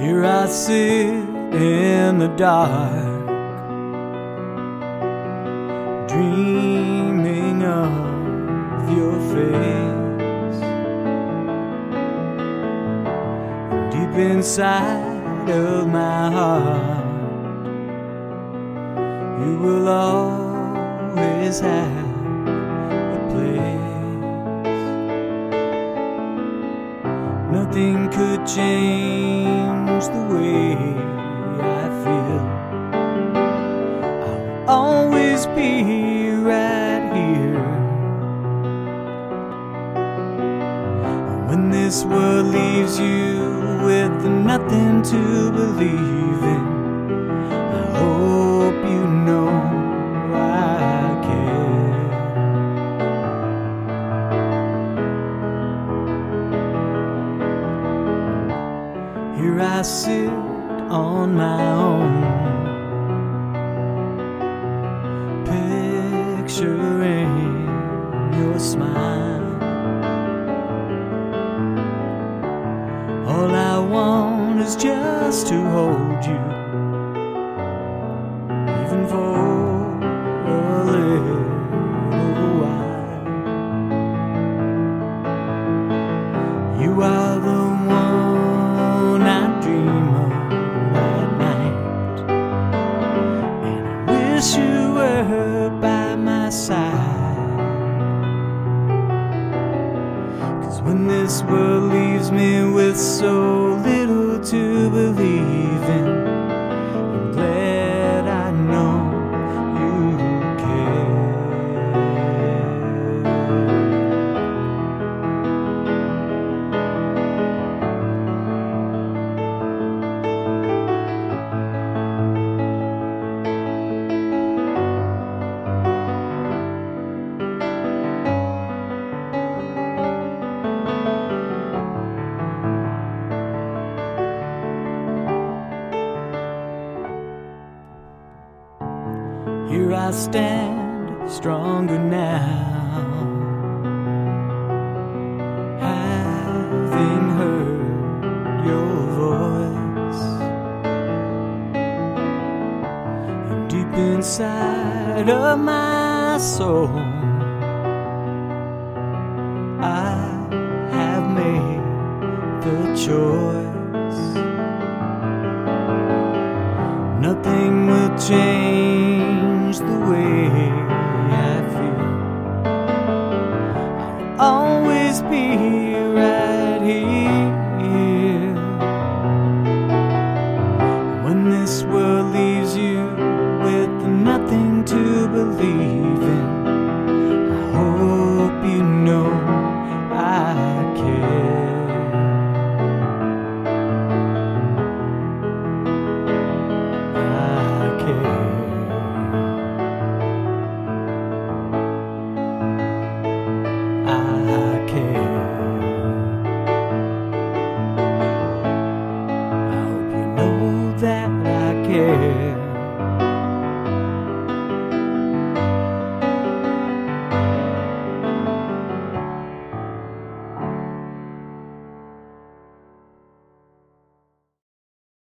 Here I sit in the dark, dreaming of your face. Deep inside of my heart, you will always have Nothing could change the way I feel. I'll always be right here. And when this world leaves you with nothing to believe in, I hope you know I sit on my own, picturing your smile. All I want is just to hold you, even for when this world leaves me with so little to believe Here I stand, stronger now. Having heard your voice, and deep inside of my soul, I have made the choice. Nothing will change knows the way I feel. I'll always be right here.